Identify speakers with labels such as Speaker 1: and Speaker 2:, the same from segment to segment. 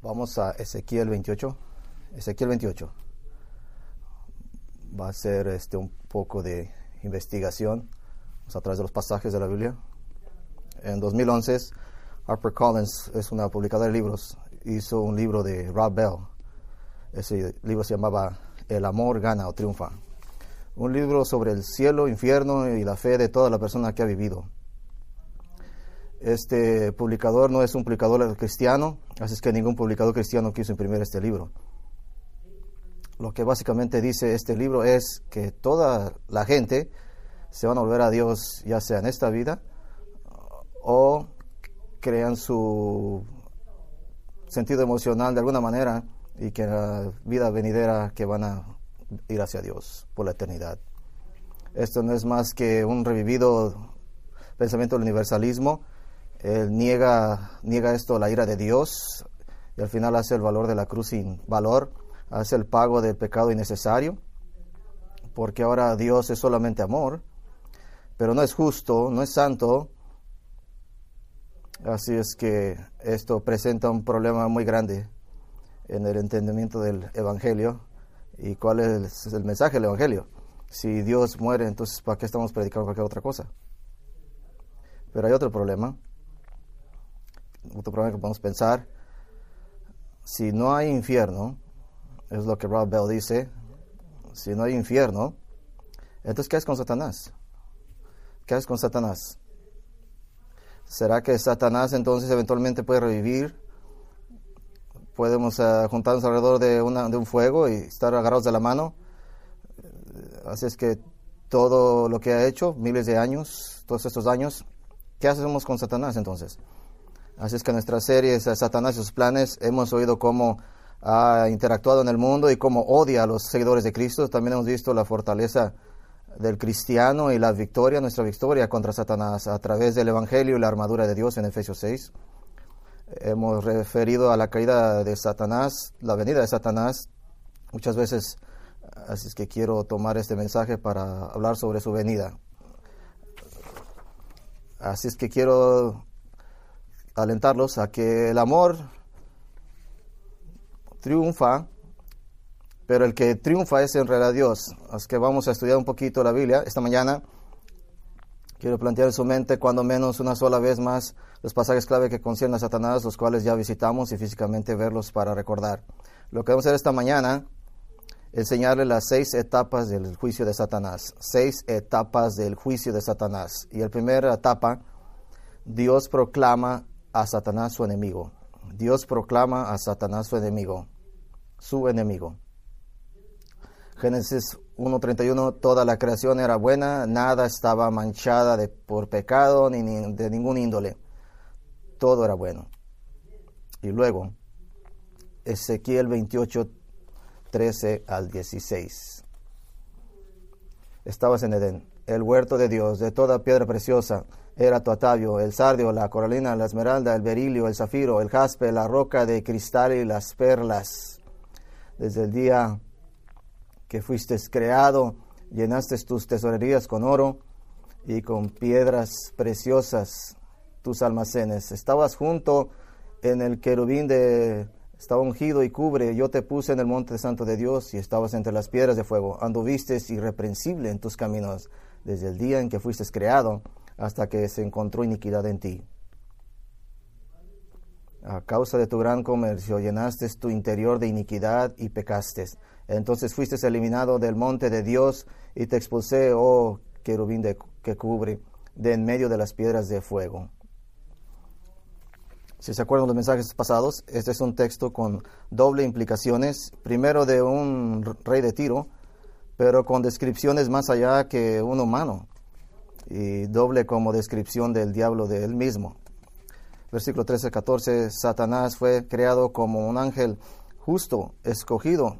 Speaker 1: Vamos a Ezequiel 28. Ezequiel 28. Va a ser este un poco de investigación a través de los pasajes de la Biblia. En 2011, HarperCollins es una publicadora de libros, hizo un libro de Rob Bell. Ese libro se llamaba El amor gana o triunfa. Un libro sobre el cielo, infierno y la fe de toda la persona que ha vivido. Este publicador no es un publicador cristiano, así es que ningún publicador cristiano quiso imprimir este libro. Lo que básicamente dice este libro es que toda la gente se van a volver a Dios, ya sea en esta vida o crean su sentido emocional de alguna manera y que en la vida venidera que van a ir hacia Dios por la eternidad. Esto no es más que un revivido pensamiento del universalismo. Él niega, niega esto, la ira de Dios, y al final hace el valor de la cruz sin valor, hace el pago del pecado innecesario, porque ahora Dios es solamente amor, pero no es justo, no es santo. Así es que esto presenta un problema muy grande en el entendimiento del Evangelio ¿Y cuál es el mensaje del Evangelio? Si Dios muere, entonces ¿para qué estamos predicando cualquier otra cosa? Pero hay otro problema. Otro problema que podemos pensar. Si no hay infierno, es lo que Rob Bell dice, si no hay infierno, entonces ¿qué es con Satanás? ¿Qué es con Satanás? ¿Será que Satanás entonces eventualmente puede revivir podemos uh, juntarnos alrededor de, de un fuego y estar agarrados de la mano. Así es que todo lo que ha hecho, miles de años, todos estos años, ¿qué hacemos con Satanás entonces? Así es que en nuestras series Satanás y sus planes hemos oído cómo ha interactuado en el mundo y cómo odia a los seguidores de Cristo. También hemos visto la fortaleza del cristiano y la victoria, nuestra victoria contra Satanás a través del Evangelio y la armadura de Dios en Efesios 6 hemos referido a la caída de Satanás, la venida de Satanás, muchas veces, así es que quiero tomar este mensaje para hablar sobre su venida. Así es que quiero alentarlos a que el amor triunfa, pero el que triunfa es en realidad Dios. Así que vamos a estudiar un poquito la Biblia esta mañana. Quiero plantear en su mente cuando menos una sola vez más los pasajes clave que conciernen a Satanás, los cuales ya visitamos y físicamente verlos para recordar. Lo que vamos a hacer esta mañana, enseñarle las seis etapas del juicio de Satanás. Seis etapas del juicio de Satanás. Y la primera etapa, Dios proclama a Satanás su enemigo. Dios proclama a Satanás su enemigo. Su enemigo. Génesis 1.31, toda la creación era buena, nada estaba manchada de, por pecado ni, de ningún índole. Todo era bueno. Y luego, Ezequiel 28, 13 al 16. Estabas en Edén, el huerto de Dios, de toda piedra preciosa, era tu atavio, el sardio, la coralina, la esmeralda, el berilio, el zafiro, el jaspe, la roca de cristal y las perlas. Desde el día que fuiste creado, llenaste tus tesorerías con oro y con piedras preciosas tus almacenes. Estabas junto en el querubín de estaba ungido y cubre, yo te puse en el monte santo de Dios y estabas entre las piedras de fuego. Anduviste irreprensible en tus caminos desde el día en que fuiste creado hasta que se encontró iniquidad en ti. A causa de tu gran comercio llenaste tu interior de iniquidad y pecaste. Entonces fuiste eliminado del monte de Dios y te expulsé, oh querubín de, que cubre, de en medio de las piedras de fuego. Si se acuerdan los mensajes pasados, este es un texto con doble implicaciones. Primero de un rey de Tiro, pero con descripciones más allá que un humano. Y doble como descripción del diablo de él mismo. Versículo 13-14, Satanás fue creado como un ángel justo, escogido,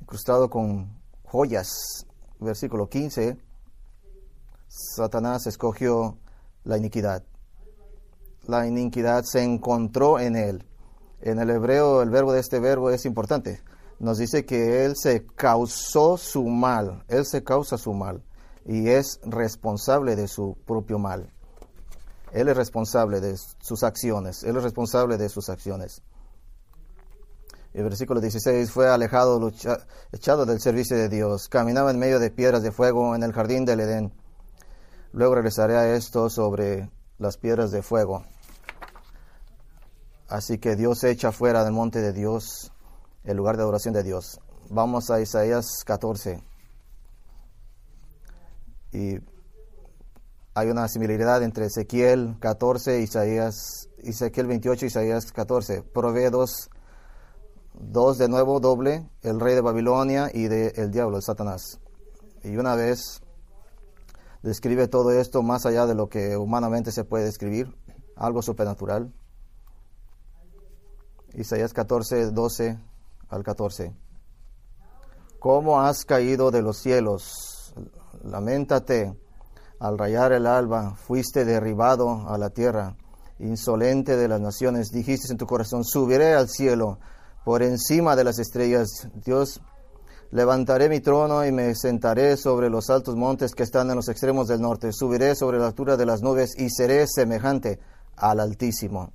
Speaker 1: incrustado con joyas. Versículo 15, Satanás escogió la iniquidad. La iniquidad se encontró en él. En el hebreo el verbo de este verbo es importante. Nos dice que él se causó su mal, él se causa su mal y es responsable de su propio mal. Él es responsable de sus acciones. Él es responsable de sus acciones. El versículo 16 fue alejado, echado del servicio de Dios. Caminaba en medio de piedras de fuego en el jardín del Edén. Luego regresaré a esto sobre las piedras de fuego. Así que Dios echa fuera del monte de Dios el lugar de adoración de Dios. Vamos a Isaías 14. Y hay una similaridad entre Ezequiel 14, Isaías, Ezequiel 28 y Isaías 14. Provee dos, dos de nuevo doble, el rey de Babilonia y de el diablo, de Satanás. Y una vez describe todo esto más allá de lo que humanamente se puede describir, algo supernatural. Isaías 14, 12 al 14. ¿Cómo has caído de los cielos? Lamentate al rayar el alba, fuiste derribado a la tierra, insolente de las naciones, dijiste en tu corazón, subiré al cielo por encima de las estrellas. Dios, levantaré mi trono y me sentaré sobre los altos montes que están en los extremos del norte, subiré sobre la altura de las nubes y seré semejante al Altísimo.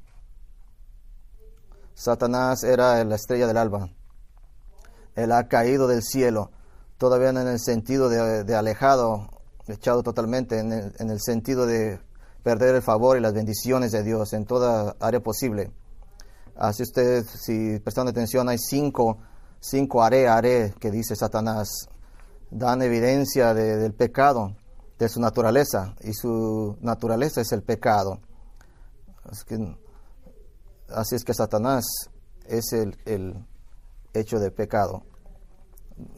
Speaker 1: Satanás era la estrella del alba. Él ha caído del cielo, todavía en el sentido de, alejado, echado totalmente, en el, sentido de perder el favor y las bendiciones de Dios en toda área posible. Así usted, si prestando atención, hay cinco, cinco are, are que dice Satanás, dan evidencia del pecado, de su naturaleza, y su naturaleza es el pecado. así es que Satanás es el, el hecho de pecado.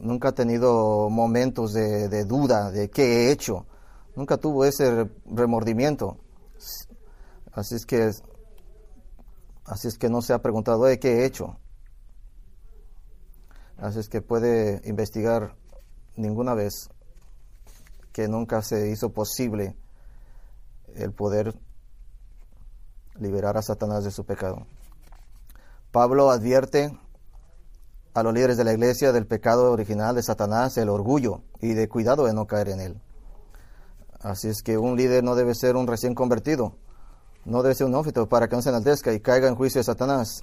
Speaker 1: Nunca ha tenido momentos de, duda de qué he hecho. Nunca tuvo ese remordimiento. Así es que así es que no se ha preguntado qué he hecho. Así es que puede investigar ninguna vez que nunca se hizo posible el poder liberar a Satanás de su pecado. Pablo advierte a los líderes de la iglesia del pecado original de Satanás, el orgullo, y de cuidado de no caer en él. Así es que un líder no debe ser un recién convertido, no debe ser un ófito para que no se enaltezca y caiga en juicio de Satanás.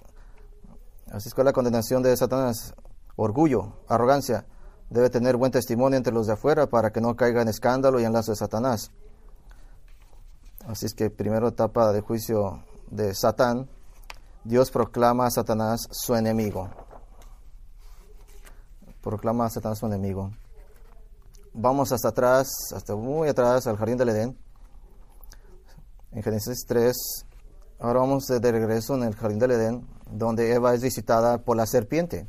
Speaker 1: Así es que la condenación de Satanás, orgullo, arrogancia, debe tener buen testimonio entre los de afuera para que no caiga en escándalo y en lazo de Satanás. Así es que primera etapa de juicio de Satán, Dios proclama a Satanás su enemigo proclama a Satanás su enemigo. Vamos hasta atrás, hasta muy atrás, al jardín del Edén. En Génesis 3, ahora vamos de regreso en el jardín del Edén, donde Eva es visitada por la serpiente.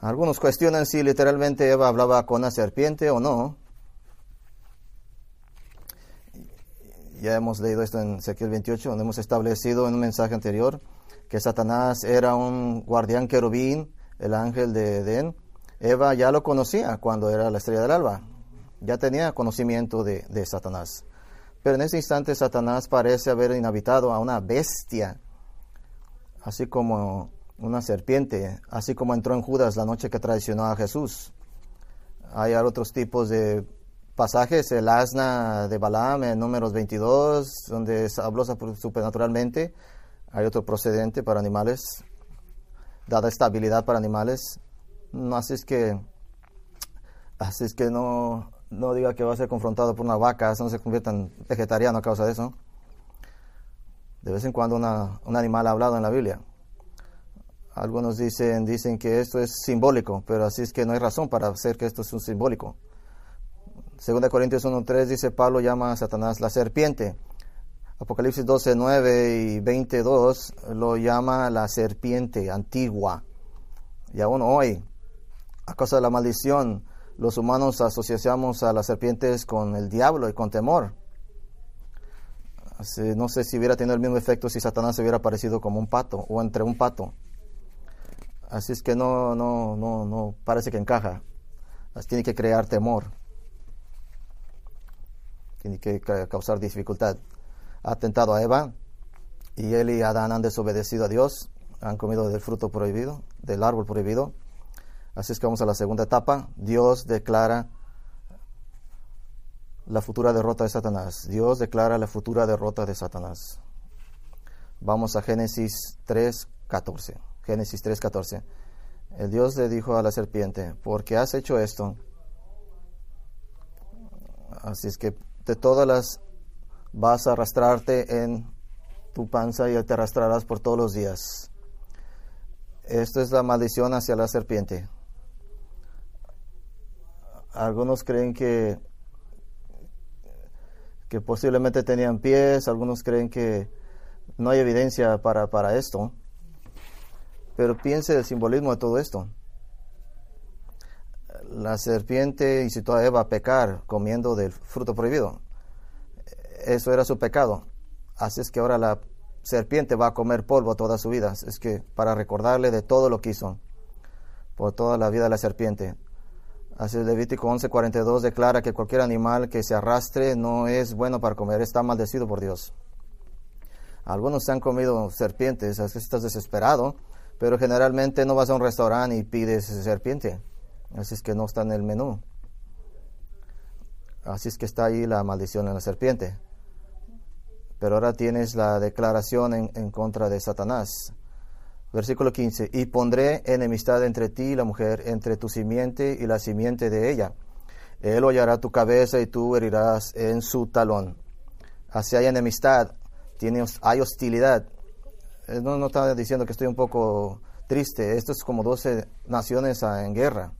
Speaker 1: Algunos cuestionan si literalmente Eva hablaba con la serpiente o no. Ya hemos leído esto en Ezequiel 28, donde hemos establecido en un mensaje anterior que Satanás era un guardián querubín el ángel de Edén, Eva ya lo conocía cuando era la estrella del alba, ya tenía conocimiento de, Satanás. Pero en ese instante Satanás parece haber inhabitado a una bestia, así como una serpiente, así como entró en Judas la noche que traicionó a Jesús. Hay otros tipos de pasajes, el asna de Balaam en números 22, donde habló supernaturalmente. Hay otro procedente para animales, dada estabilidad para animales. No, así es que, así es que no, no diga que va a ser confrontado por una vaca, eso no se convierta en vegetariano a causa de eso. De vez en cuando un animal ha hablado en la Biblia. Algunos dicen, dicen que esto es simbólico, pero así es que no hay razón para hacer que esto es un simbólico. Segunda Corintios 1.3 dice, Pablo llama a Satanás la serpiente. Apocalipsis 12, 9 y 22 lo llama la serpiente antigua. Y aún hoy, a causa de la maldición, los humanos asociamos a las serpientes con el diablo y con temor. no sé si hubiera tenido el mismo efecto si Satanás se hubiera aparecido como un pato o entre un pato. Así es que no, no, no, no parece que encaja. tiene que crear temor. Tiene que causar dificultad ha tentado a Eva y él y Adán han desobedecido a Dios, han comido del fruto prohibido, del árbol prohibido. Así es que vamos a la segunda etapa. Dios declara la futura derrota de Satanás. Dios declara la futura derrota de Satanás. Vamos a Génesis 3.14. Génesis 3.14. El Dios le dijo a la serpiente, porque has hecho esto, así es que de todas las vas a arrastrarte en tu panza y te arrastrarás por todos los días. Esto es la maldición hacia la serpiente. Algunos creen que, que posiblemente tenían pies, algunos creen que no hay evidencia para, para esto. Pero piense el simbolismo de todo esto. La serpiente incitó a Eva a pecar comiendo del fruto prohibido. Eso era su pecado. Así es que ahora la serpiente va a comer polvo toda su vida. Es que para recordarle de todo lo que hizo por toda la vida de la serpiente. Así es, Levítico 11:42 declara que cualquier animal que se arrastre no es bueno para comer, está maldecido por Dios. Algunos se han comido serpientes, así que estás desesperado, pero generalmente no vas a un restaurante y pides serpiente. Así es que no está en el menú. Así es que está ahí la maldición en la serpiente. Pero ahora tienes la declaración en, contra de Satanás. Versículo 15. Y pondré enemistad entre ti y la mujer, entre tu simiente y la simiente de ella. Él hollará tu cabeza y tú herirás en su talón. Así hay enemistad, tiene, hay hostilidad. Eh, no, está diciendo que estoy un poco triste. Esto es como 12 naciones en guerra.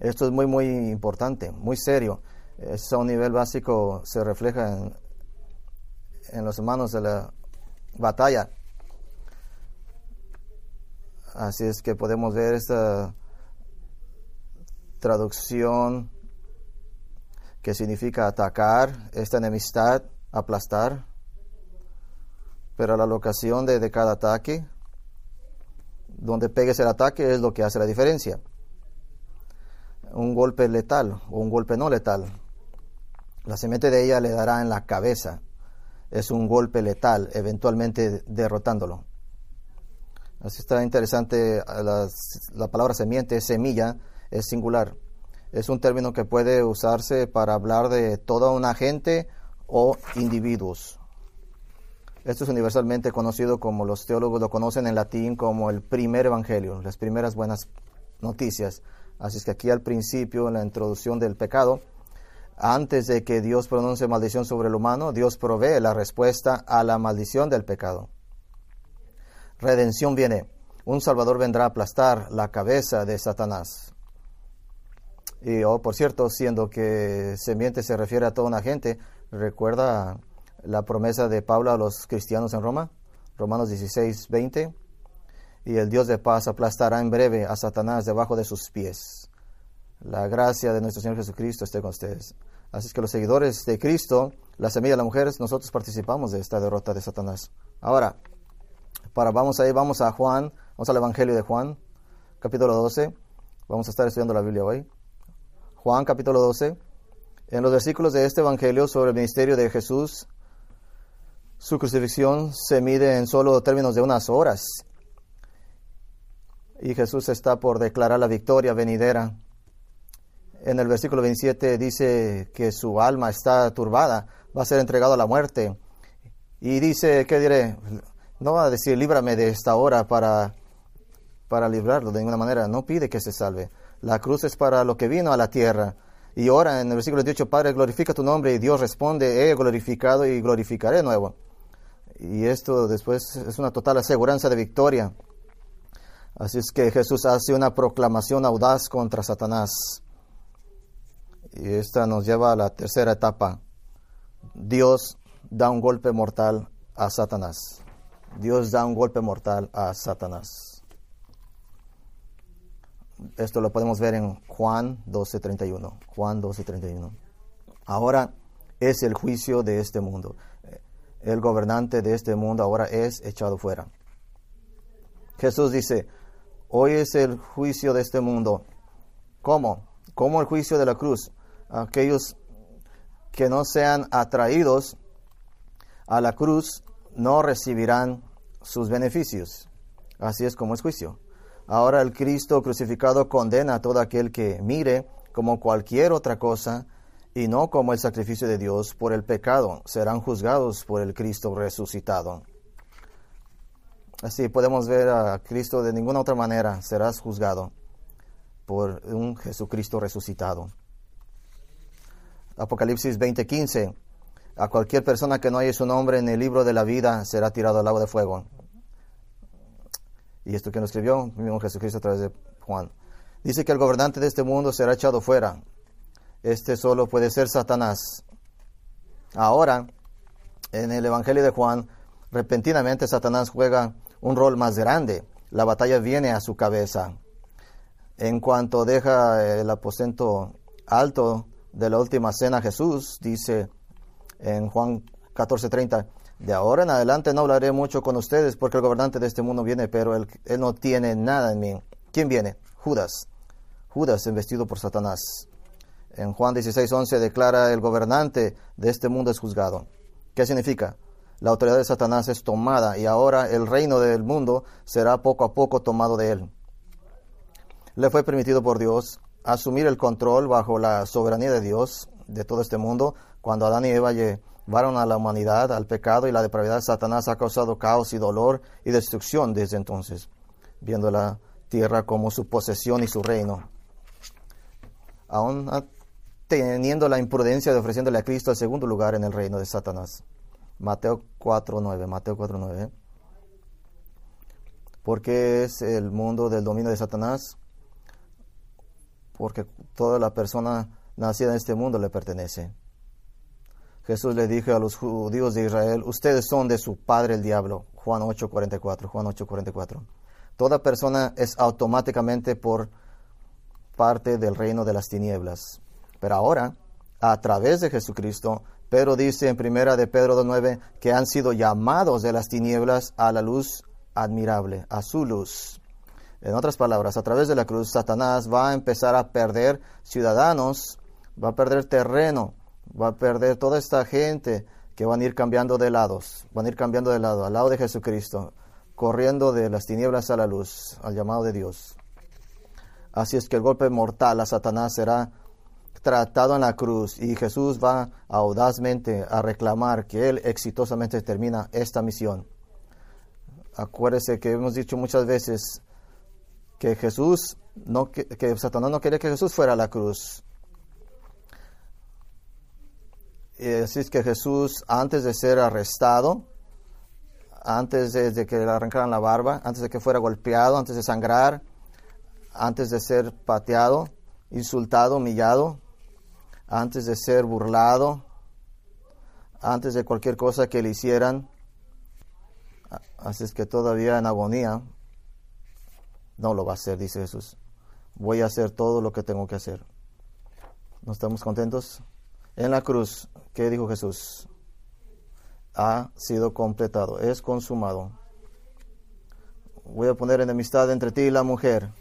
Speaker 1: Esto es muy, muy importante, muy serio. Eso a un nivel básico se refleja en, en los manos de la batalla. Así es que podemos ver esta traducción que significa atacar, esta enemistad, aplastar. Pero la locación de, de cada ataque, donde pegues el ataque, es lo que hace la diferencia. Un golpe letal o un golpe no letal. La semente de ella le dará en la cabeza es un golpe letal, eventualmente derrotándolo. Así está interesante, la, palabra semiente, semilla, es singular. Es un término que puede usarse para hablar de toda una gente o individuos. Esto es universalmente conocido como los teólogos lo conocen en latín como el primer evangelio, las primeras buenas noticias. Así es que aquí al principio, en la introducción del pecado, antes de que Dios pronuncie maldición sobre el humano, Dios provee la respuesta a la maldición del pecado. Redención viene. Un Salvador vendrá a aplastar la cabeza de Satanás. Y, oh, por cierto, siendo que semiente se refiere a toda una gente, recuerda la promesa de Pablo a los cristianos en Roma, Romanos 16, 20. Y el Dios de paz aplastará en breve a Satanás debajo de sus pies. La gracia de nuestro Señor Jesucristo esté con ustedes. Así es que los seguidores de Cristo, la semilla de las mujeres, nosotros participamos de esta derrota de Satanás. Ahora, para vamos ahí, vamos a Juan, vamos al Evangelio de Juan, capítulo 12. Vamos a estar estudiando la Biblia hoy. Juan, capítulo 12. En los versículos de este Evangelio sobre el ministerio de Jesús, su crucifixión se mide en solo términos de unas horas. Y Jesús está por declarar la victoria venidera en el versículo 27 dice que su alma está turbada, va a ser entregado a la muerte. Y dice, ¿qué diré? No va a decir, líbrame de esta hora para, para librarlo de ninguna manera. No pide que se salve. La cruz es para lo que vino a la tierra. Y ahora en el versículo 28, Padre, glorifica tu nombre. Y Dios responde, he glorificado y glorificaré nuevo. Y esto después es una total aseguranza de victoria. Así es que Jesús hace una proclamación audaz contra Satanás. Y esta nos lleva a la tercera etapa. Dios da un golpe mortal a Satanás. Dios da un golpe mortal a Satanás. Esto lo podemos ver en Juan 12:31. Juan 12:31. Ahora es el juicio de este mundo. El gobernante de este mundo ahora es echado fuera. Jesús dice, hoy es el juicio de este mundo. ¿Cómo? ¿Cómo el juicio de la cruz? Aquellos que no sean atraídos a la cruz no recibirán sus beneficios. Así es como es juicio. Ahora el Cristo crucificado condena a todo aquel que mire como cualquier otra cosa y no como el sacrificio de Dios por el pecado, serán juzgados por el Cristo resucitado. Así podemos ver a Cristo de ninguna otra manera, serás juzgado por un Jesucristo resucitado. Apocalipsis 20:15, a cualquier persona que no haya su nombre en el libro de la vida será tirado al agua de fuego. Y esto que nos escribió mismo Jesucristo a través de Juan. Dice que el gobernante de este mundo será echado fuera, este solo puede ser Satanás. Ahora, en el Evangelio de Juan, repentinamente Satanás juega un rol más grande. La batalla viene a su cabeza. En cuanto deja el aposento alto de la última cena, Jesús dice en Juan 14:30, de ahora en adelante no hablaré mucho con ustedes porque el gobernante de este mundo viene, pero él, no tiene nada en mí. ¿Quién viene? Judas. Judas, investido por Satanás. En Juan 16:11 declara el gobernante de este mundo es juzgado. ¿Qué significa? La autoridad de Satanás es tomada y ahora el reino del mundo será poco a poco tomado de él. Le fue permitido por Dios asumir el control bajo la soberanía de Dios de todo este mundo. Cuando Adán y Eva llevaron a la humanidad al pecado y la depravidad, Satanás ha causado caos y dolor y destrucción desde entonces, viendo la tierra como su posesión y su reino. Aún teniendo la imprudencia de ofreciéndole a Cristo el segundo lugar en el reino de Satanás. Mateo 4.9, Mateo 4.9. ¿Por qué es el mundo del dominio de Satanás? Porque toda la persona nacida en este mundo le pertenece. Jesús le dijo a los judíos de Israel, ustedes son de su padre el diablo. Juan 8.44, Juan 8.44. Toda persona es automáticamente por parte del reino de las tinieblas. Pero ahora, a través de Jesucristo, Pedro dice en primera de Pedro 2.9 que han sido llamados de las tinieblas a la luz admirable, a su luz. En otras palabras, a través de la cruz, Satanás va a empezar a perder ciudadanos, va a perder terreno, va a perder toda esta gente que van a ir cambiando de lados, van a ir cambiando de lado, al lado de Jesucristo, corriendo de las tinieblas a la luz, al llamado de Dios. Así es que el golpe mortal a Satanás será tratado en la cruz y Jesús va audazmente a reclamar que Él exitosamente termina esta misión. Acuérdese que hemos dicho muchas veces que Jesús, no, que, Satanás no quería que Jesús fuera a la cruz. Y así es que Jesús, antes de ser arrestado, antes de, de, que le arrancaran la barba, antes de que fuera golpeado, antes de sangrar, antes de ser pateado, insultado, humillado, antes de ser burlado, antes de cualquier cosa que le hicieran. Así es que todavía en agonía no lo va a hacer, dice Jesús. Voy a hacer todo lo que tengo que hacer. ¿No estamos contentos? En la cruz, ¿qué dijo Jesús? Ha sido completado, es consumado. Voy a poner enemistad entre ti y la mujer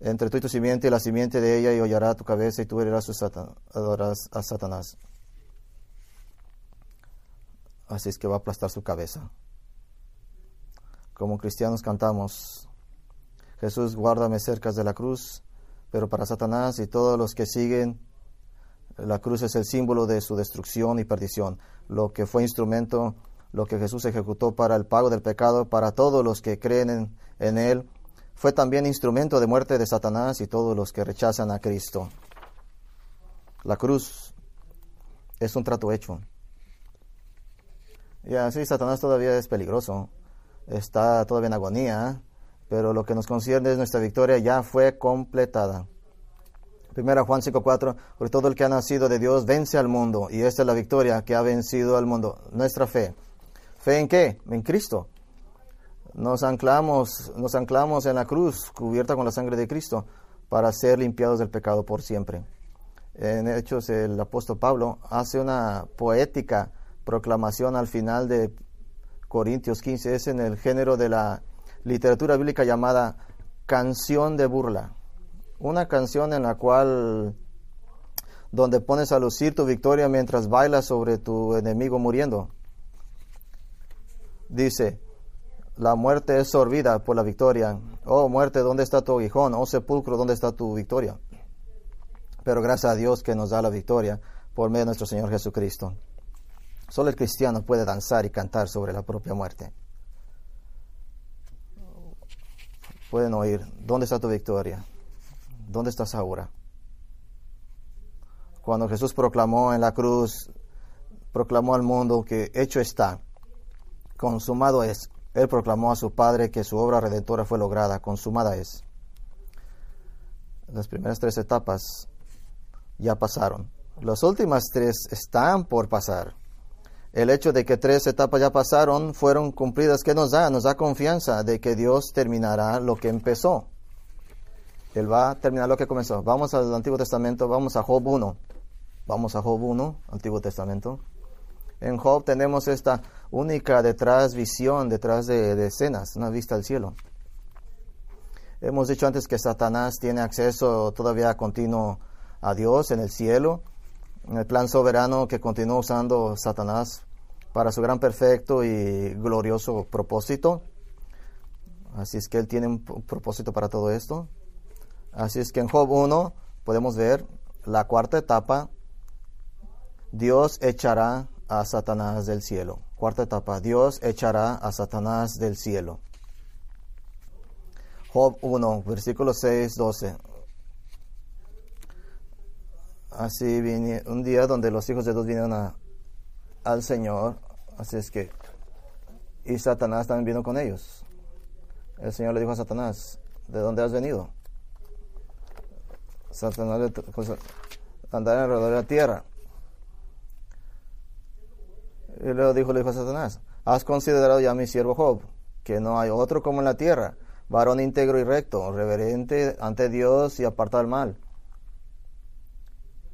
Speaker 1: entre tú y tu simiente y la simiente de ella y hollará tu cabeza y tú herirás a Satanás. Así es que va a aplastar su cabeza. Como cristianos cantamos, Jesús guárdame cerca de la cruz, pero para Satanás y todos los que siguen, la cruz es el símbolo de su destrucción y perdición, lo que fue instrumento, lo que Jesús ejecutó para el pago del pecado, para todos los que creen en, Él, fue también instrumento de muerte de Satanás y todos los que rechazan a Cristo. La cruz es un trato hecho. Y así Satanás todavía es peligroso, está todavía en agonía, pero lo que nos concierne es nuestra victoria ya fue completada. Primera Juan 5:4, por todo el que ha nacido de Dios vence al mundo, y esta es la victoria que ha vencido al mundo, nuestra fe. ¿Fe en qué? En Cristo nos anclamos, nos anclamos en la cruz, cubierta con la sangre de Cristo, para ser limpiados del pecado por siempre. En Hechos, el apóstol Pablo hace una poética proclamación al final de Corintios 15, es en el género de la literatura bíblica llamada canción de burla. Una canción en la cual, donde pones a lucir tu victoria mientras bailas sobre tu enemigo muriendo. Dice, la muerte es sorbida por la victoria. Oh muerte, ¿dónde está tu aguijón? Oh sepulcro, ¿dónde está tu victoria? pero gracias a Dios que nos da la victoria por medio de nuestro Señor Jesucristo. Solo el cristiano puede danzar y cantar sobre la propia muerte. Pueden oír, ¿dónde está tu victoria? ¿Dónde estás ahora? Cuando Jesús proclamó en la cruz, proclamó al mundo que hecho está, consumado es. Él proclamó a su Padre que su obra redentora fue lograda, consumada es. Las primeras tres etapas ya pasaron. Las últimas tres están por pasar. El hecho de que tres etapas ya pasaron fueron cumplidas, ¿qué nos da? Nos da confianza de que Dios terminará lo que empezó. Él va a terminar lo que comenzó. Vamos al Antiguo Testamento, vamos a Job 1. Vamos a Job 1, Antiguo Testamento. En Job tenemos esta única detrás visión, detrás de, de escenas, una vista al cielo. Hemos dicho antes que Satanás tiene acceso todavía continuo a Dios en el cielo, en el plan soberano que continúa usando Satanás para su gran perfecto y glorioso propósito. Así es que Él tiene un propósito para todo esto. Así es que en Job 1 podemos ver la cuarta etapa. Dios echará a Satanás del cielo. Cuarta etapa. Dios echará a Satanás del cielo. Job 1, versículo 6, 12. Así vine un día donde los hijos de Dios vinieron al Señor, así es que, y Satanás también vino con ellos. El Señor le dijo a Satanás, ¿de dónde has venido? Satanás pues, andar alrededor de la tierra. Y luego dijo, le dijo a Satanás, ¿has considerado ya a mi siervo Job, que no hay otro como en la tierra, varón íntegro y recto, reverente ante Dios y apartado del mal?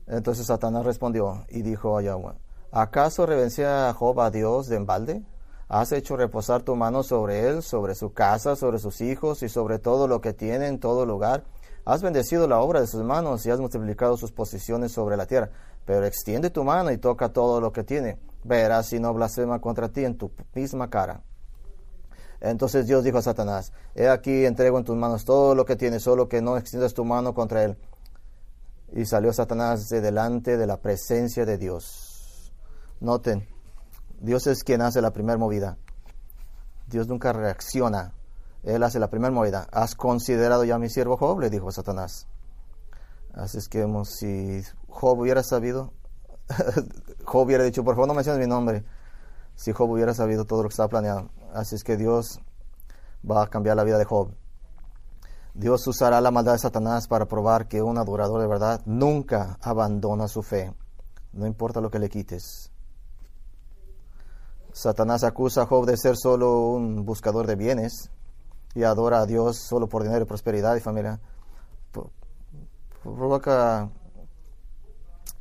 Speaker 1: Entonces Satanás respondió y dijo a Yahweh, ¿acaso reverencia a Job a Dios de embalde? ¿Has hecho reposar tu mano sobre él, sobre su casa, sobre sus hijos y sobre todo lo que tiene en todo lugar? Has bendecido la obra de sus manos y has multiplicado sus posiciones sobre la tierra. Pero extiende tu mano y toca todo lo que tiene. Verás si no blasfema contra ti en tu misma cara. Entonces Dios dijo a Satanás, He aquí entrego en tus manos todo lo que tiene, solo que no extiendas tu mano contra él. Y salió Satanás de delante de la presencia de Dios. Noten, Dios es quien hace la primera movida. Dios nunca reacciona. Él hace la primera movida. ¿Has considerado ya a mi siervo Job? Le dijo Satanás. Así es que si Job hubiera sabido, Job hubiera dicho, por favor no menciones mi nombre. Si Job hubiera sabido todo lo que estaba planeado. Así es que Dios va a cambiar la vida de Job. Dios usará la maldad de Satanás para probar que un adorador de verdad nunca abandona su fe, no importa lo que le quites. Satanás acusa a Job de ser solo un buscador de bienes y adora a Dios solo por dinero y prosperidad y familia. Provoca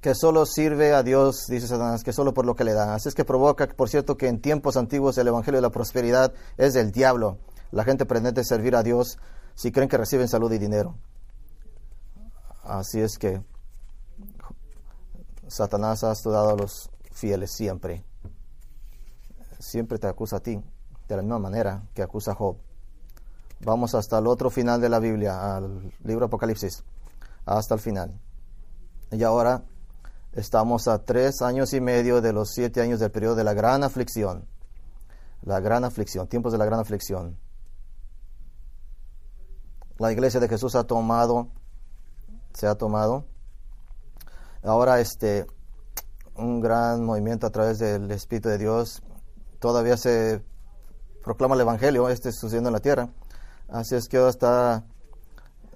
Speaker 1: que solo sirve a Dios, dice Satanás, que solo por lo que le da. Así es que provoca, por cierto, que en tiempos antiguos el Evangelio de la Prosperidad es del diablo. La gente pretende servir a Dios si creen que reciben salud y dinero. Así es que Satanás ha estudiado a los fieles siempre. Siempre te acusa a ti, de la misma manera que acusa a Job. Vamos hasta el otro final de la Biblia, al libro Apocalipsis, hasta el final. Y ahora estamos a tres años y medio de los siete años del periodo de la gran aflicción. La gran aflicción, tiempos de la gran aflicción la iglesia de Jesús ha tomado, se ha tomado. Ahora este un gran movimiento a través del Espíritu de Dios. Todavía se proclama el Evangelio, este sucediendo en la tierra. Así es que ahora está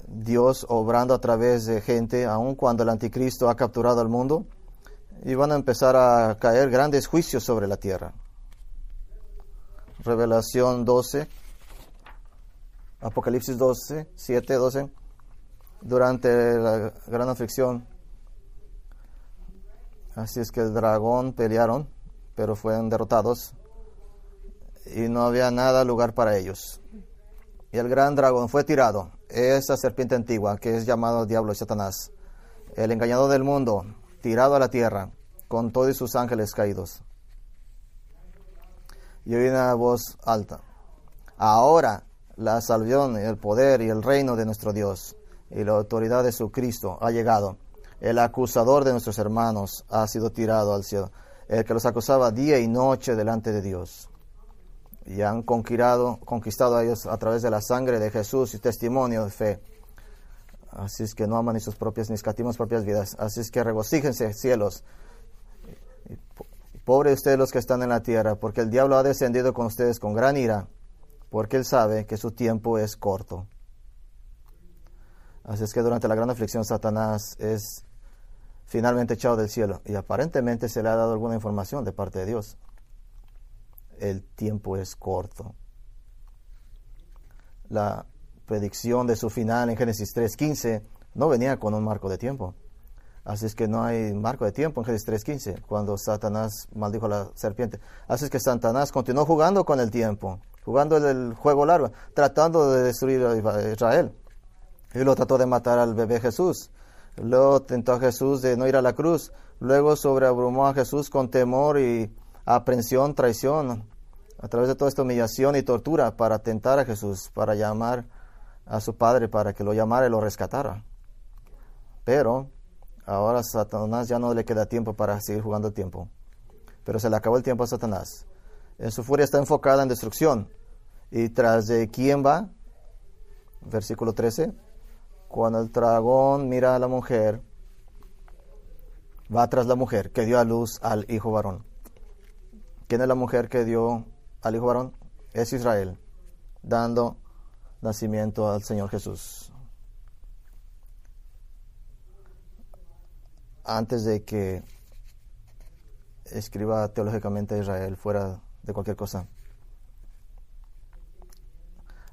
Speaker 1: Dios obrando a través de gente, aun cuando el anticristo ha capturado al mundo, y van a empezar a caer grandes juicios sobre la tierra. Revelación 12 Apocalipsis 12, 7, 12, durante la gran aflicción. Así es que el dragón pelearon, pero fueron derrotados y no había nada lugar para ellos. Y el gran dragón fue tirado, esa serpiente antigua que es llamado Diablo y Satanás, el engañador del mundo, tirado a la tierra con todos sus ángeles caídos. Y oí una voz alta. Ahora la salvación, el poder y el reino de nuestro Dios y la autoridad de su Cristo ha llegado. El acusador de nuestros hermanos ha sido tirado al cielo. El que los acusaba día y noche delante de Dios. Y han conquistado, conquistado a ellos a través de la sangre de Jesús y testimonio de fe. Así es que no aman ni sus propias, ni escatimos propias vidas. Así es que regocíjense, cielos. Pobre ustedes los que están en la tierra, porque el diablo ha descendido con ustedes con gran ira, porque él sabe que su tiempo es corto. Así es que durante la gran aflicción Satanás es finalmente echado del cielo y aparentemente se le ha dado alguna información de parte de Dios. El tiempo es corto. La predicción de su final en Génesis 3.15 no venía con un marco de tiempo. Así es que no hay marco de tiempo en Génesis 3.15, cuando Satanás maldijo a la serpiente. Así es que Satanás continuó jugando con el tiempo, jugando el juego largo, tratando de destruir a Israel. Y lo trató de matar al bebé Jesús. Luego tentó a Jesús de no ir a la cruz. Luego sobreabrumó a Jesús con temor y aprensión, traición, a través de toda esta humillación y tortura para tentar a Jesús, para llamar a su padre, para que lo llamara y lo rescatara. Pero Ahora Satanás ya no le queda tiempo para seguir jugando tiempo. Pero se le acabó el tiempo a Satanás. En su furia está enfocada en destrucción. ¿Y tras de quién va? Versículo 13. Cuando el dragón mira a la mujer, va tras la mujer que dio a luz al hijo varón. ¿Quién es la mujer que dio al hijo varón? Es Israel, dando nacimiento al Señor Jesús. antes de que escriba teológicamente Israel fuera de cualquier cosa.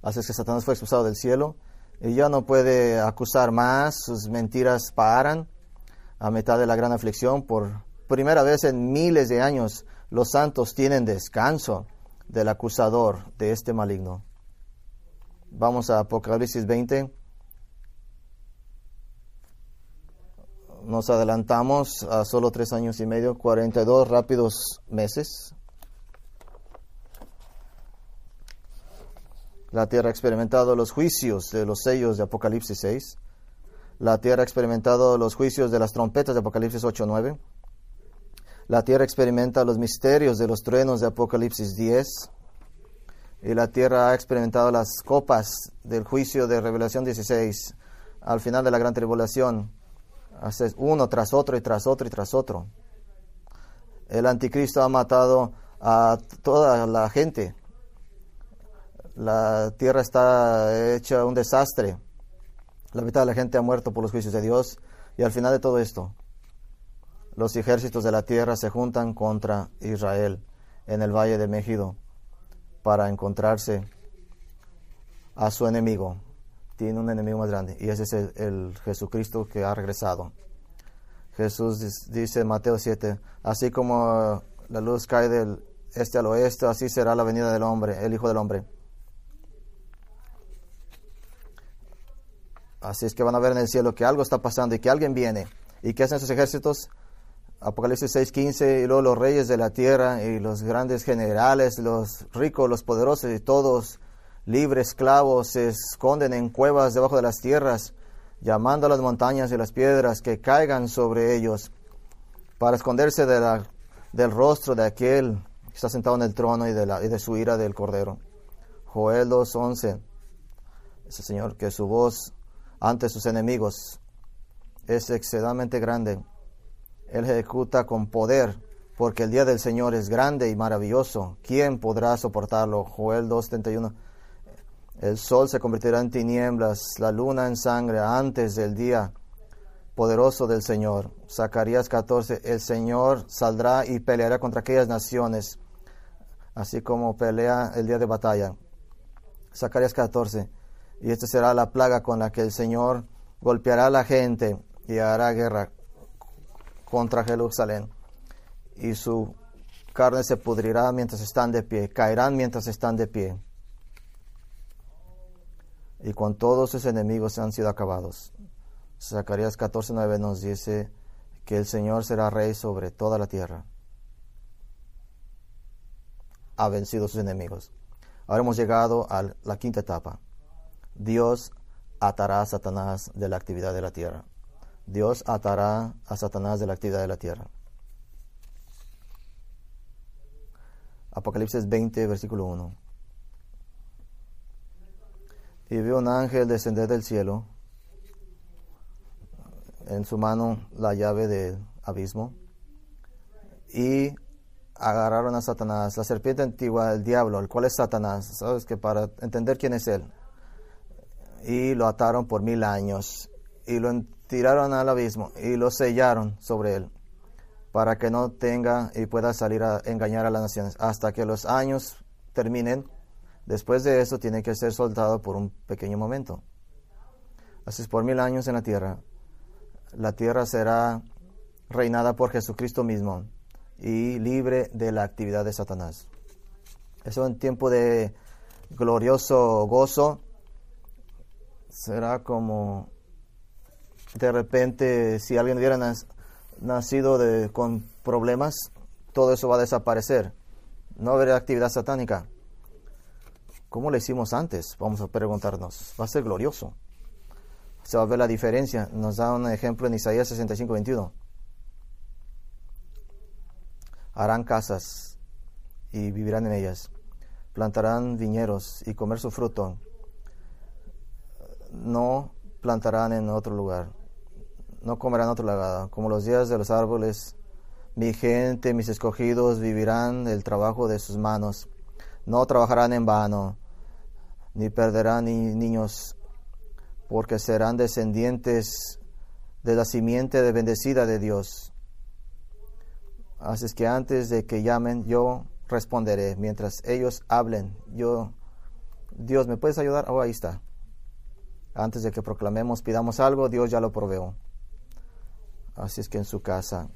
Speaker 1: Así es que Satanás fue expulsado del cielo y ya no puede acusar más, sus mentiras paran a mitad de la gran aflicción. Por primera vez en miles de años los santos tienen descanso del acusador de este maligno. Vamos a Apocalipsis 20. nos adelantamos a solo tres años y medio, 42 rápidos meses. La tierra ha experimentado los juicios de los sellos de Apocalipsis 6. La tierra ha experimentado los juicios de las trompetas de Apocalipsis 8, 9. La tierra experimenta los misterios de los truenos de Apocalipsis 10. Y la tierra ha experimentado las copas del juicio de Revelación 16 al final de la gran tribulación uno tras otro y tras otro y tras otro. El anticristo ha matado a toda la gente. La tierra está hecha un desastre. La mitad de la gente ha muerto por los juicios de Dios. Y al final de todo esto, los ejércitos de la tierra se juntan contra Israel en el valle de Megido para encontrarse a su enemigo, tiene un enemigo más grande y ese es el, Jesucristo que ha regresado. Jesús dice en Mateo 7, así como la luz cae del este al oeste, así será la venida del hombre, el Hijo del Hombre. Así es que van a ver en el cielo que algo está pasando y que alguien viene. ¿Y qué hacen esos ejércitos? Apocalipsis 6:15 y luego los reyes de la tierra y los grandes generales, los ricos, los poderosos y todos libres esclavos se esconden en cuevas debajo de las tierras, llamando a las montañas y las piedras que caigan sobre ellos, para esconderse de del rostro de aquel que está sentado en el trono y de, la, y de su ira del Cordero. Joel 2.11, ese Señor que su voz ante sus enemigos es excedamente grande. Él ejecuta con poder, porque el día del Señor es grande y maravilloso. ¿Quién podrá soportarlo? Joel 2.31. El sol se convertirá en tinieblas, la luna en sangre antes del día poderoso del Señor. Zacarías 14, el Señor saldrá y peleará contra aquellas naciones, así como pelea el día de batalla. Zacarías 14, y esta será la plaga con la que el Señor golpeará a la gente y hará guerra contra Jerusalén. Y su carne se pudrirá mientras están de pie, caerán mientras están de pie y con todos sus enemigos han sido acabados. Zacarías 14:9 nos dice que el Señor será rey sobre toda la tierra. Ha vencido sus enemigos. Ahora hemos llegado a la quinta etapa. Dios atará a Satanás de la actividad de la tierra. Dios atará a Satanás de la actividad de la tierra. Apocalipsis 20, versículo 1. Y vio un ángel descender del cielo, en su mano la llave del abismo, y agarraron a Satanás, la serpiente antigua, el diablo, el cual es Satanás, sabes que para entender quién es él, y lo ataron por mil años, y lo tiraron al abismo, y lo sellaron sobre él, para que no tenga y pueda salir a engañar a las naciones, hasta que los años terminen. Después de eso tiene que ser soltado por un pequeño momento. Así es, por mil años en la tierra, la tierra será reinada por Jesucristo mismo y libre de la actividad de Satanás. Es un tiempo de glorioso gozo. Será como de repente si alguien hubiera nacido con problemas, todo eso va a desaparecer. No habrá actividad satánica. ¿Cómo lo hicimos antes? Vamos a preguntarnos. Va a ser glorioso. Se va a ver la diferencia. Nos da un ejemplo en Isaías 65, 21 harán casas y vivirán en ellas, plantarán viñeros y comer su fruto, no plantarán en otro lugar, no comerán otro lugar, como los días de los árboles, mi gente, mis escogidos vivirán el trabajo de sus manos, no trabajarán en vano, ni perderán ni niños, porque serán descendientes de la simiente de bendecida de Dios Así es que antes de que llamen, yo responderé. Mientras ellos hablen, yo, Dios, ¿me puedes ayudar? Oh, ahí está. Antes de que proclamemos, pidamos algo, Dios ya lo proveó. Así es que en su casa,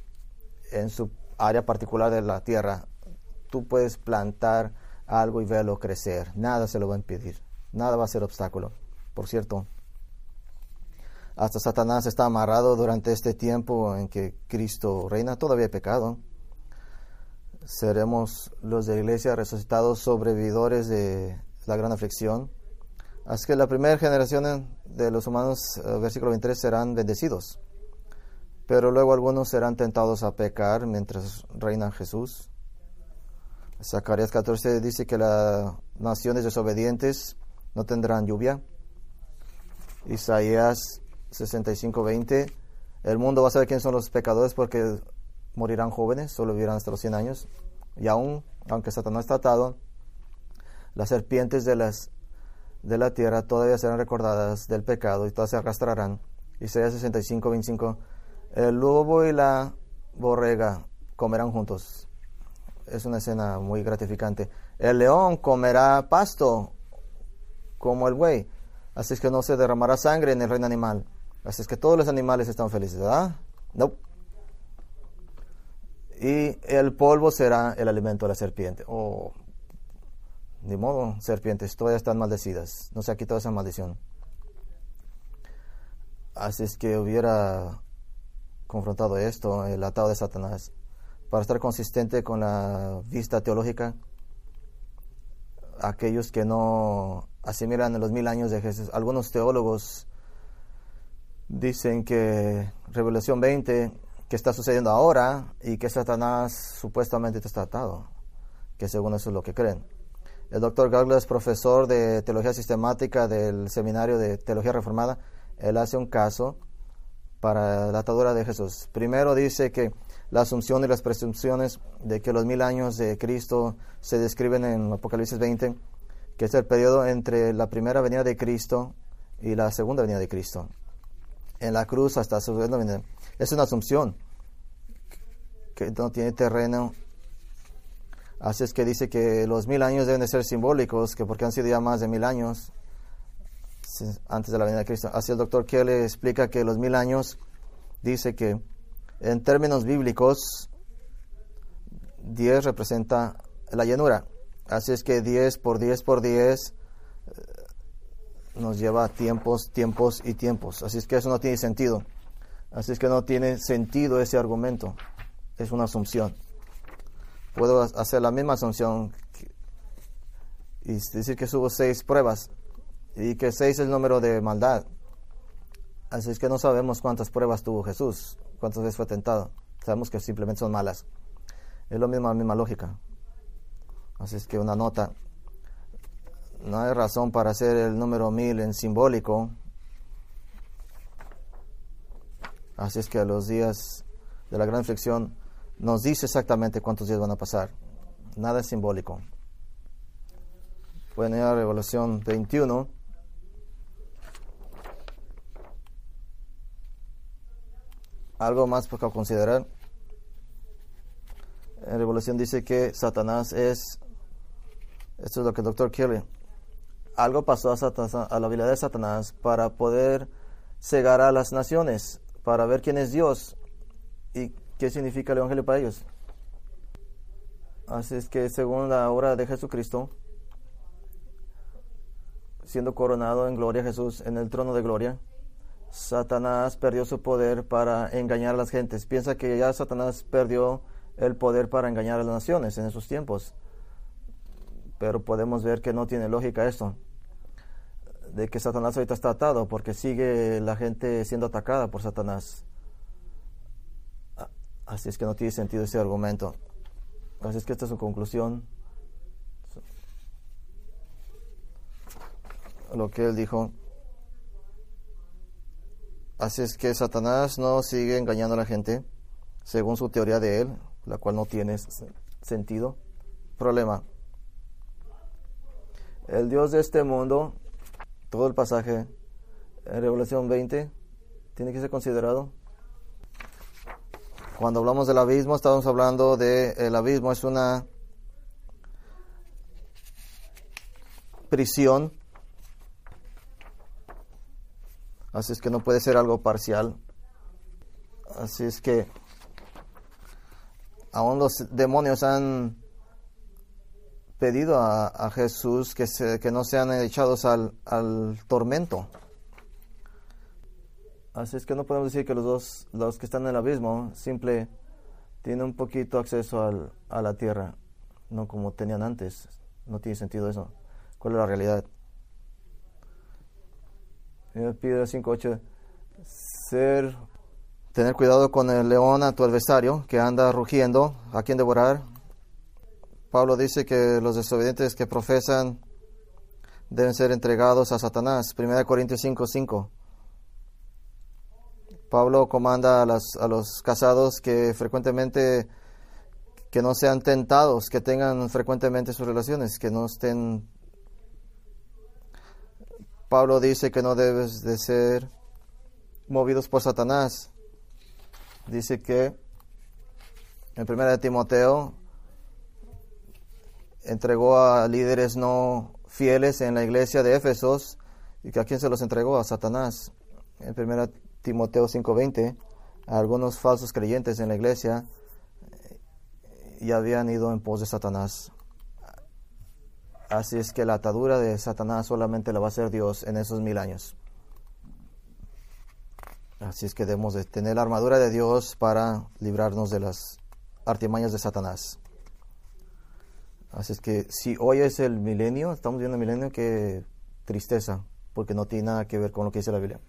Speaker 1: en su área particular de la tierra, tú puedes plantar algo y verlo crecer. Nada se lo va a impedir. Nada va a ser obstáculo. Por cierto, hasta Satanás está amarrado durante este tiempo en que Cristo reina. Todavía pecado seremos los de iglesia resucitados sobrevividores de la gran aflicción. Así que la primera generación de los humanos, eh, versículo 23, serán bendecidos. Pero luego algunos serán tentados a pecar mientras reina Jesús. Zacarías 14 dice que las naciones desobedientes no tendrán lluvia. Isaías 65, 20. El mundo va a saber quiénes son los pecadores porque morirán jóvenes, solo vivirán hasta los 100 años. Y aún, aunque Satanás está atado, las serpientes de, las, de la tierra todavía serán recordadas del pecado y todas se arrastrarán. Isaías 65, 25. El lobo y la borrega comerán juntos. Es una escena muy gratificante. El león comerá pasto como el buey. Así es que no se derramará sangre en el reino animal. Así es que todos los animales están felices, ¿verdad? No y el polvo será el alimento de la serpiente. Oh, ni modo, serpientes, todavía están maldecidas. No se ha quitado esa maldición. Así es que hubiera confrontado esto, el atado de Satanás, para estar consistente con la vista teológica. Aquellos que no asimilan los mil años de Jesús, algunos teólogos dicen que Revelación 20 que está sucediendo ahora y que Satanás supuestamente está atado, que según eso es lo que creen. El doctor es profesor de teología sistemática del seminario de teología reformada, él hace un caso para la atadura de Jesús. Primero dice que la asunción y las presunciones de que los mil años de Cristo se describen en Apocalipsis 20, que es el periodo entre la primera venida de Cristo y la segunda venida de Cristo. En la cruz hasta su venida. Es una asunción que no tiene terreno. Así es que dice que los mil años deben de ser simbólicos, que porque han sido ya más de mil años antes de la venida de Cristo. Así el doctor Kelly explica que los mil años dice que en términos bíblicos 10 representa la llanura. Así es que 10 por 10 por 10 eh, nos lleva tiempos, tiempos y tiempos. Así es que eso no tiene sentido. Así es que no tiene sentido ese argumento. Es una asunción. Puedo hacer la misma asunción y decir que hubo seis pruebas y que seis es el número de maldad. Así es que no sabemos cuántas pruebas tuvo Jesús, cuántas veces fue tentado. Sabemos que simplemente son malas. Es lo mismo, la misma lógica. Así es que una nota. No hay razón para hacer el número mil en simbólico. Así es que los días de la gran inflexión nos dice exactamente cuántos días van a pasar. Nada es simbólico. Pueden ir a Revolución 21. Algo más para considerar. En Revolución dice que Satanás es, esto es lo que el doctor quiere, algo pasó a, a la habilidad de Satanás para poder cegar a las naciones, para ver quién es Dios y qué significa el Evangelio para ellos. Así es que según la obra de Jesucristo, siendo coronado en gloria Jesús en el trono de gloria, Satanás perdió su poder para engañar a las gentes. Piensa que ya Satanás perdió el poder para engañar a las naciones en esos tiempos. Pero podemos ver que no tiene lógica eso. De que Satanás ahorita está atado porque sigue la gente siendo atacada por Satanás. Así es que no tiene sentido ese argumento. Así es que esta es su conclusión. Lo que él dijo. Así es que Satanás no sigue engañando a la gente según su teoría de él, la cual no tiene sentido. Problema. El Dios de este mundo, todo el pasaje en Revelación 20, tiene que ser considerado. Cuando hablamos del abismo, estamos hablando de el abismo es una prisión Así es que no puede ser algo parcial. Así es que aún los demonios han pedido a, Jesús que, se, que no sean echados al, al, tormento. Así es que no podemos decir que los dos, los que están en el abismo, simple tienen un poquito acceso al, a la tierra, no como tenían antes. No tiene sentido eso. ¿Cuál es la realidad? Piedra 5.8. Ser, tener cuidado con el león a tu adversario que anda rugiendo, a quien devorar. Pablo dice que los desobedientes que profesan deben ser entregados a Satanás. 1 Corintios 5.5. Pablo comanda a, las, a los casados que frecuentemente que no sean tentados, que tengan frecuentemente sus relaciones, que no estén Pablo dice que no debes de ser movidos por Satanás. Dice que en 1 Timoteo entregó a líderes no fieles en la iglesia de Éfesos y que a quién se los entregó a Satanás. En 1 Timoteo 5:20 algunos falsos creyentes en la iglesia ya habían ido en pos de Satanás. Así es que la atadura de Satanás solamente la va a hacer Dios en esos mil años. Así es que debemos de tener la armadura de Dios para librarnos de las artimañas de Satanás. Así es que si hoy es el milenio, estamos viendo el milenio, qué tristeza, porque no tiene nada que ver con lo que dice la Biblia.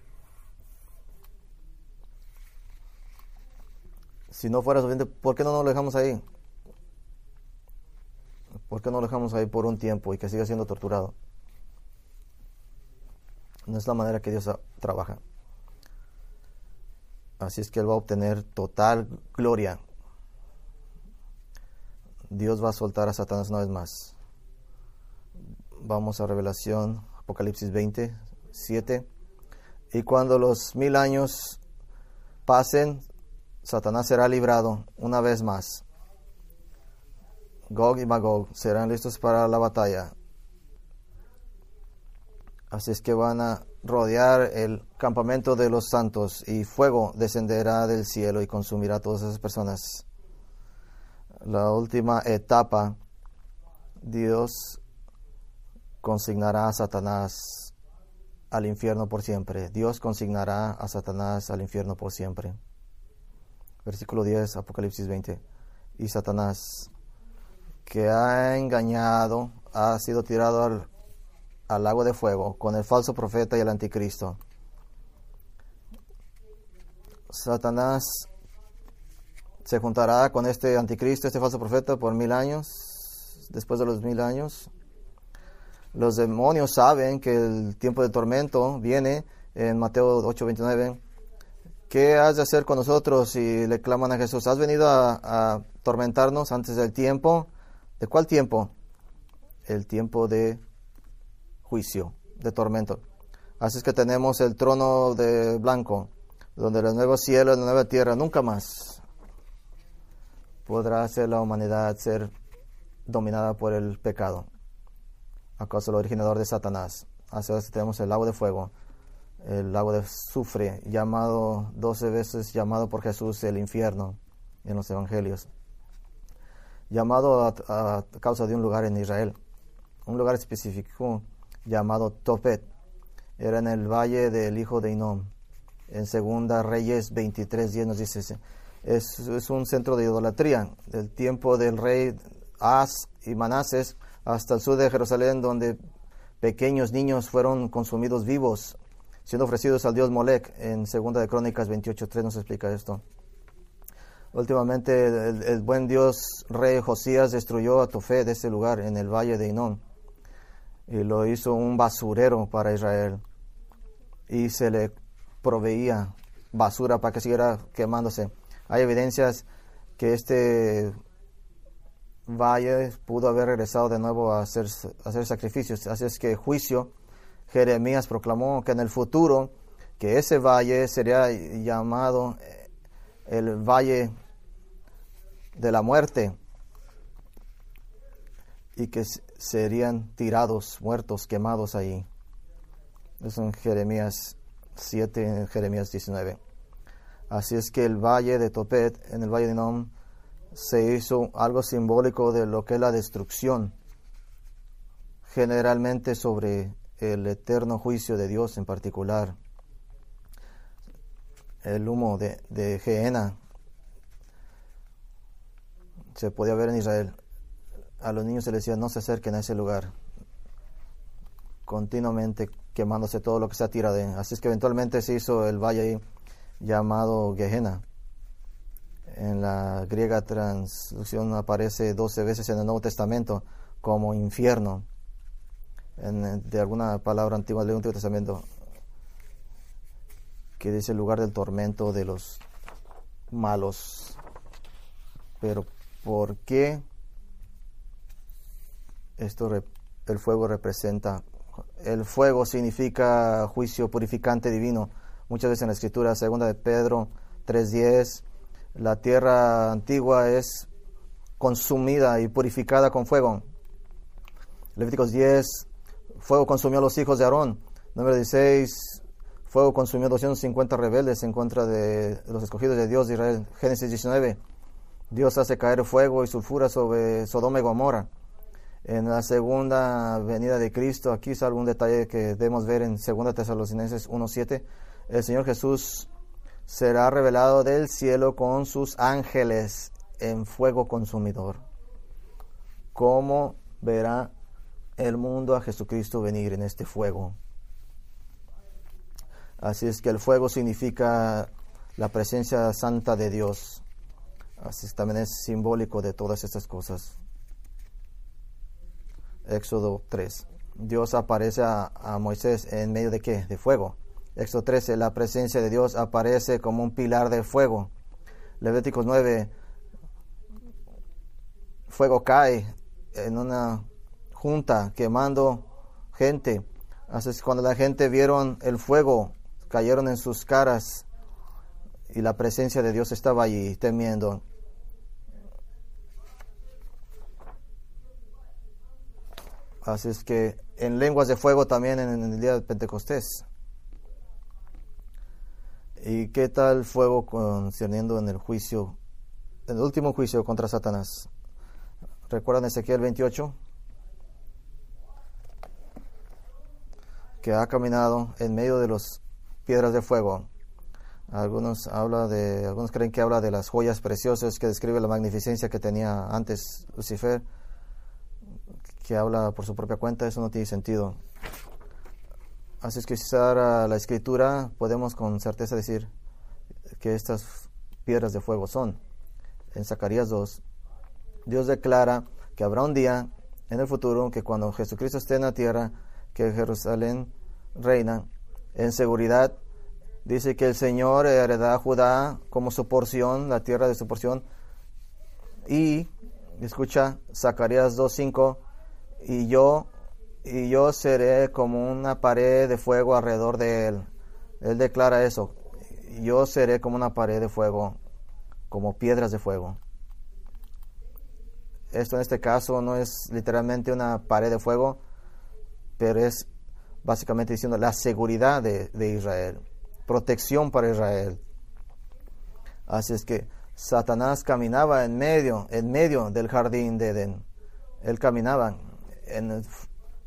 Speaker 1: Si no fuera suficiente, ¿por qué no nos lo dejamos ahí? ¿Por qué no lo dejamos ahí por un tiempo y que siga siendo torturado? No es la manera que Dios trabaja. Así es que Él va a obtener total gloria. Dios va a soltar a Satanás una vez más. Vamos a Revelación, Apocalipsis 20, 7. Y cuando los mil años pasen, Satanás será librado una vez más. Gog y Magog serán listos para la batalla. Así es que van a rodear el campamento de los santos y fuego descenderá del cielo y consumirá a todas esas personas. La última etapa, Dios consignará a Satanás al infierno por siempre. Dios consignará a Satanás al infierno por siempre. Versículo 10, Apocalipsis 20. Y Satanás que ha engañado, ha sido tirado al, lago de fuego con el falso profeta y el anticristo. Satanás se juntará con este anticristo, este falso profeta, por mil años, después de los mil años. Los demonios saben que el tiempo de tormento viene en Mateo 8:29. ¿Qué has de hacer con nosotros? Y le claman a Jesús, ¿has venido a, a atormentarnos antes del tiempo? ¿De cuál tiempo? El tiempo de juicio, de tormento. Así es que tenemos el trono de blanco, donde el nuevo cielo la nueva tierra nunca más podrá ser la humanidad ser dominada por el pecado, a causa del originador de Satanás. Así es que tenemos el lago de fuego, el lago de sufre, llamado doce veces llamado por Jesús el infierno en los evangelios, llamado a, causa de un lugar en Israel, un lugar específico llamado Topet, era en el valle del hijo de Inom. En Segunda Reyes 23.10 nos dice, es, es, un centro de idolatría del tiempo del rey As y Manases hasta el sur de Jerusalén, donde pequeños niños fueron consumidos vivos, siendo ofrecidos al dios Molec. En Segunda de Crónicas 28.3 nos explica esto. Últimamente el, buen dios rey Josías destruyó a Tofé de ese lugar en el valle de Inom y lo hizo un basurero para Israel y se le proveía basura para que siguiera quemándose. Hay evidencias que este valle pudo haber regresado de nuevo a hacer, a hacer sacrificios. Así es que juicio, Jeremías proclamó que en el futuro, que ese valle sería llamado el valle de la muerte y que serían tirados, muertos, quemados ahí. Eso en Jeremías 7, en Jeremías 19. Así es que el valle de Topet, en el valle de Nom, se hizo algo simbólico de lo que es la destrucción, generalmente sobre el eterno juicio de Dios en particular. El humo de, de Gehenna se podía ver en Israel. A los niños se les decía no se acerquen a ese lugar, continuamente quemándose todo lo que se tira de. Así es que eventualmente se hizo el valle ahí llamado Gehenna. En la griega traducción aparece 12 veces en el Nuevo Testamento como infierno. En, de alguna palabra antigua del Antiguo Testamento que dice el lugar del tormento de los malos. Pero ¿por qué esto el fuego representa el fuego significa juicio purificante divino. Muchas veces en la escritura, segunda de Pedro 3.10, la tierra antigua es consumida y purificada con fuego. Levíticos 10, fuego consumió a los hijos de Aarón. Número 16, fuego consumió a 250 rebeldes en contra de los escogidos de Dios de Israel. Génesis 19, Dios hace caer fuego y sulfura sobre Sodoma y Gomorra en la segunda venida de Cristo. Aquí es algún detalle que debemos ver en 2 Tesalonicenses 1.7. El Señor Jesús será revelado del cielo con sus ángeles en fuego consumidor. ¿Cómo verá el mundo a Jesucristo venir en este fuego? Así es que el fuego significa la presencia santa de Dios. Así también es simbólico de todas estas cosas. Éxodo 3. Dios aparece a, Moisés en medio de qué? De fuego. Éxodo 13, la presencia de Dios aparece como un pilar de fuego. Levíticos 9, fuego cae en una junta quemando gente. Así es cuando la gente vieron el fuego, cayeron en sus caras y la presencia de Dios estaba allí temiendo. Así es que en lenguas de fuego también en, el día de Pentecostés. ¿Y qué tal fuego concerniendo en el juicio, en el último juicio contra Satanás? ¿Recuerdan Ezequiel 28? Que ha caminado en medio de las piedras de fuego. Algunos habla de, algunos creen que habla de las joyas preciosas que describe la magnificencia que tenía antes Lucifer que habla por su propia cuenta, eso no tiene sentido. Así es que usar la escritura, podemos con certeza decir que estas piedras de fuego son. En Zacarías 2, Dios declara que habrá un día en el futuro que cuando Jesucristo esté en la tierra, que Jerusalén reina en seguridad, dice que el Señor heredará a Judá como su porción, la tierra de su porción, y escucha Zacarías 2.5, y yo, y yo seré como una pared de fuego alrededor de él. Él declara eso, yo seré como una pared de fuego, como piedras de fuego. Esto en este caso no es literalmente una pared de fuego, pero es básicamente diciendo la seguridad de, de Israel, protección para Israel. Así es que Satanás caminaba en medio, en medio del jardín de Edén. Él caminaba en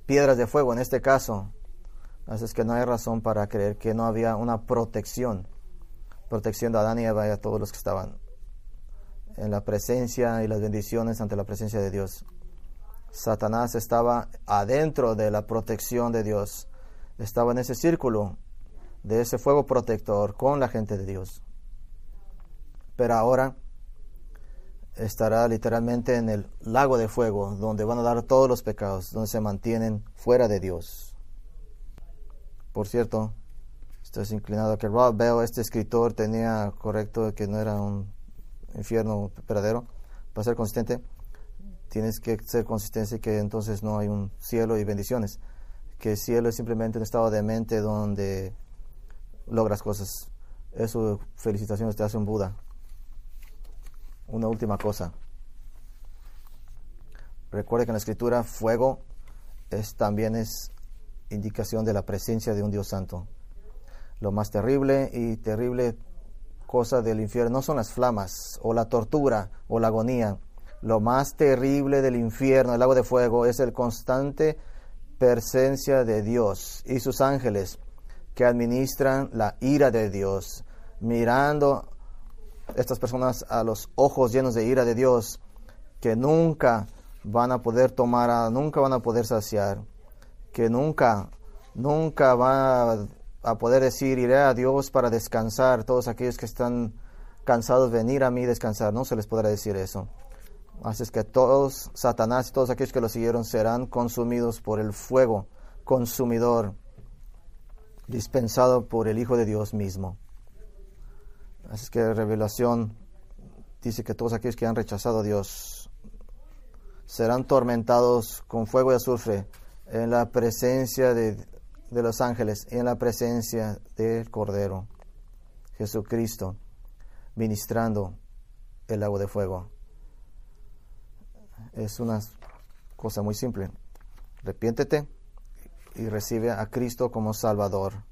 Speaker 1: piedras de fuego en este caso. Así es que no hay razón para creer que no había una protección, protección de Adán y Eva y a todos los que estaban en la presencia y las bendiciones ante la presencia de Dios. Satanás estaba adentro de la protección de Dios, estaba en ese círculo de ese fuego protector con la gente de Dios. Pero ahora estará literalmente en el lago de fuego, donde van a dar todos los pecados, donde se mantienen fuera de Dios. Por cierto, estás inclinado a que Rob Bell, este escritor, tenía correcto que no era un infierno verdadero, para ser consistente, tienes que ser consistente que entonces no hay un cielo y bendiciones. Que el cielo es simplemente un estado de mente donde logras cosas. Eso, felicitaciones, te hace un Buda. Una última cosa. Recuerde que en la escritura fuego es, también es indicación de la presencia de un Dios santo. Lo más terrible y terrible cosa del infierno no son las flamas o la tortura o la agonía. Lo más terrible del infierno, el lago de fuego, es el constante presencia de Dios y sus ángeles que administran la ira de Dios, mirando estas personas a los ojos llenos de ira de Dios, que nunca van a poder tomar, nunca van a poder saciar, que nunca, nunca van a poder decir, iré a Dios para descansar. Todos aquellos que están cansados, venir a mí descansar. No se les podrá decir eso. Así es que todos, Satanás y todos aquellos que lo siguieron serán consumidos por el fuego consumidor dispensado por el Hijo de Dios mismo. Así es que Revelación dice que todos aquellos que han rechazado a Dios serán tormentados con fuego y azufre en la presencia de de los ángeles en la presencia del Cordero, Jesucristo, ministrando el agua de fuego. Es una cosa muy simple. Arrepiéntete y recibe a Cristo como Salvador.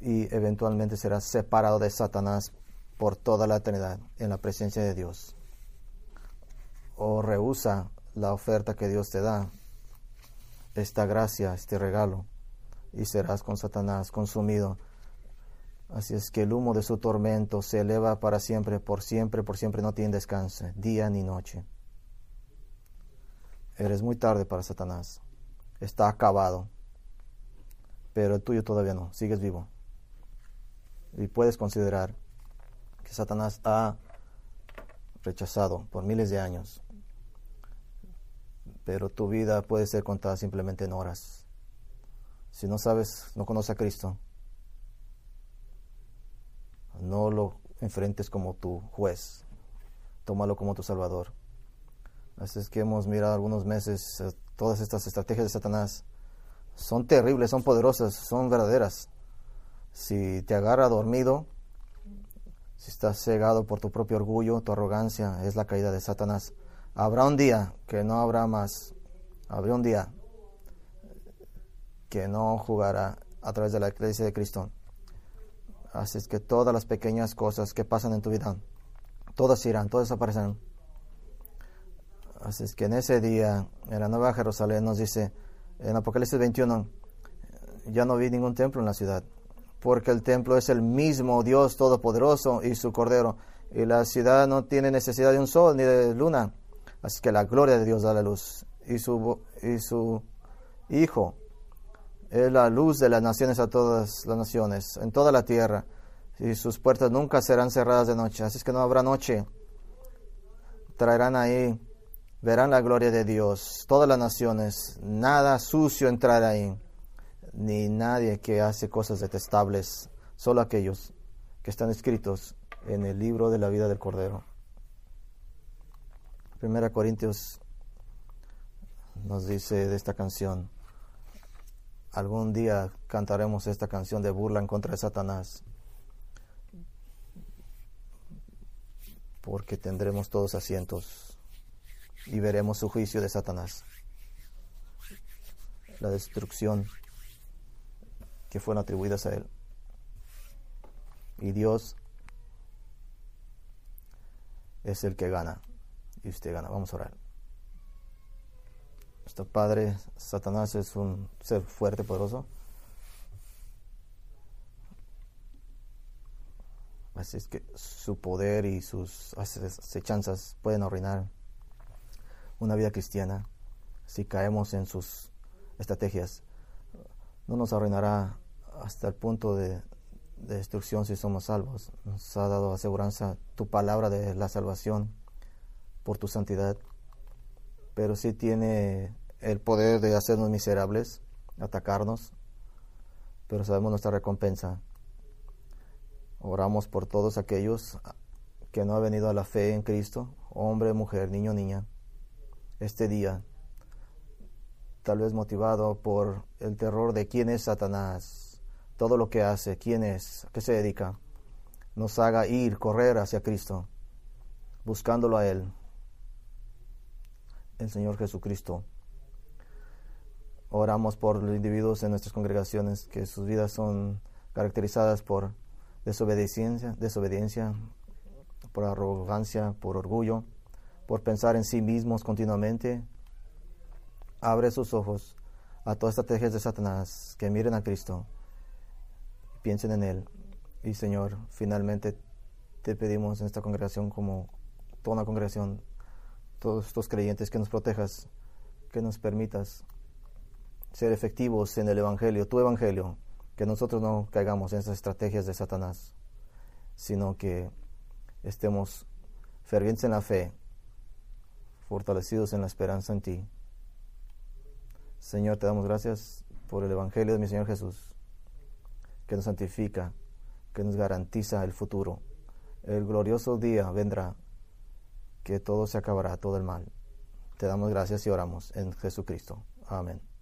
Speaker 1: Y eventualmente serás separado de Satanás por toda la eternidad en la presencia de Dios. O rehúsa la oferta que Dios te da, esta gracia, este regalo y serás con Satanás consumido. Así es que el humo de su tormento se eleva para siempre, por siempre, por siempre no tiene descanso, día ni noche. Eres muy tarde para Satanás. Está acabado. Pero el tuyo todavía no. Sigues vivo. Y puedes considerar que Satanás ha rechazado por miles de años. Pero tu vida puede ser contada simplemente en horas. Si no sabes, no conoces a Cristo, no lo enfrentes como tu juez, tómalo como tu salvador. Así es que hemos mirado algunos meses eh, todas estas estrategias de Satanás. Son terribles, son poderosas, son verdaderas. Si te agarra dormido, si estás cegado por tu propio orgullo, tu arrogancia, es la caída de Satanás. Habrá un día que no habrá más. Habrá un día que no jugará a través de la iglesia de Cristo. Así es que todas las pequeñas cosas que pasan en tu vida, todas irán, todas desaparecerán. Así es que en ese día, en la Nueva Jerusalén, nos dice en Apocalipsis 21, ya no vi ningún templo en la ciudad, porque el templo es el mismo Dios Todopoderoso y su Cordero, y la ciudad no tiene necesidad de un sol ni de luna. Así que la gloria de Dios da la luz, y su, y su Hijo es la luz de las naciones a todas las naciones, en toda la tierra. y sus puertas nunca serán cerradas de noche. Así es que no habrá noche. Traerán ahí, verán la gloria de Dios, todas las naciones, nada sucio entrará ahí, ni nadie que hace cosas detestables, solo aquellos que están escritos en el libro de la vida del Cordero. Primera Corintios nos dice de esta canción, algún día cantaremos esta canción de burla en contra de Satanás. porque tendremos todos asientos y veremos su juicio de Satanás, la destrucción que fueron atribuidas a él. Y Dios es el que gana y usted gana. Vamos a orar. Nuestro Padre, Satanás es un ser fuerte, poderoso Así es que su poder y sus acechanzas pueden arruinar una vida cristiana si caemos en sus estrategias. No nos arruinará hasta el punto de, destrucción si somos salvos. Nos ha dado aseguranza tu palabra de la salvación por tu santidad, pero sí tiene el poder de hacernos miserables, atacarnos, pero sabemos nuestra recompensa Oramos por todos aquellos que no han venido a la fe en Cristo, hombre, mujer, niño, niña, este día, tal vez motivado por el terror de quién es Satanás, todo lo que hace, quién es, a qué se dedica, nos haga ir, correr hacia Cristo, buscándolo a Él, el Señor Jesucristo. Oramos por los individuos en nuestras congregaciones que sus vidas son caracterizadas por desobediencia, desobediencia, por arrogancia, por orgullo, por pensar en sí mismos continuamente. Abre sus ojos a todas estrategias de Satanás, que miren a Cristo, piensen en Él. Y Señor, finalmente te pedimos en esta congregación, como toda una congregación, todos estos creyentes, que nos protejas, que nos permitas ser efectivos en el Evangelio, tu Evangelio, que nosotros no caigamos en esas estrategias de Satanás, sino que estemos fervientes en la fe, fortalecidos en la esperanza en ti. Señor, te damos gracias por el Evangelio de mi Señor Jesús, que nos santifica, que nos garantiza el futuro. El glorioso día vendrá, que todo se acabará, todo el mal. Te damos gracias y oramos en Jesucristo. Amén.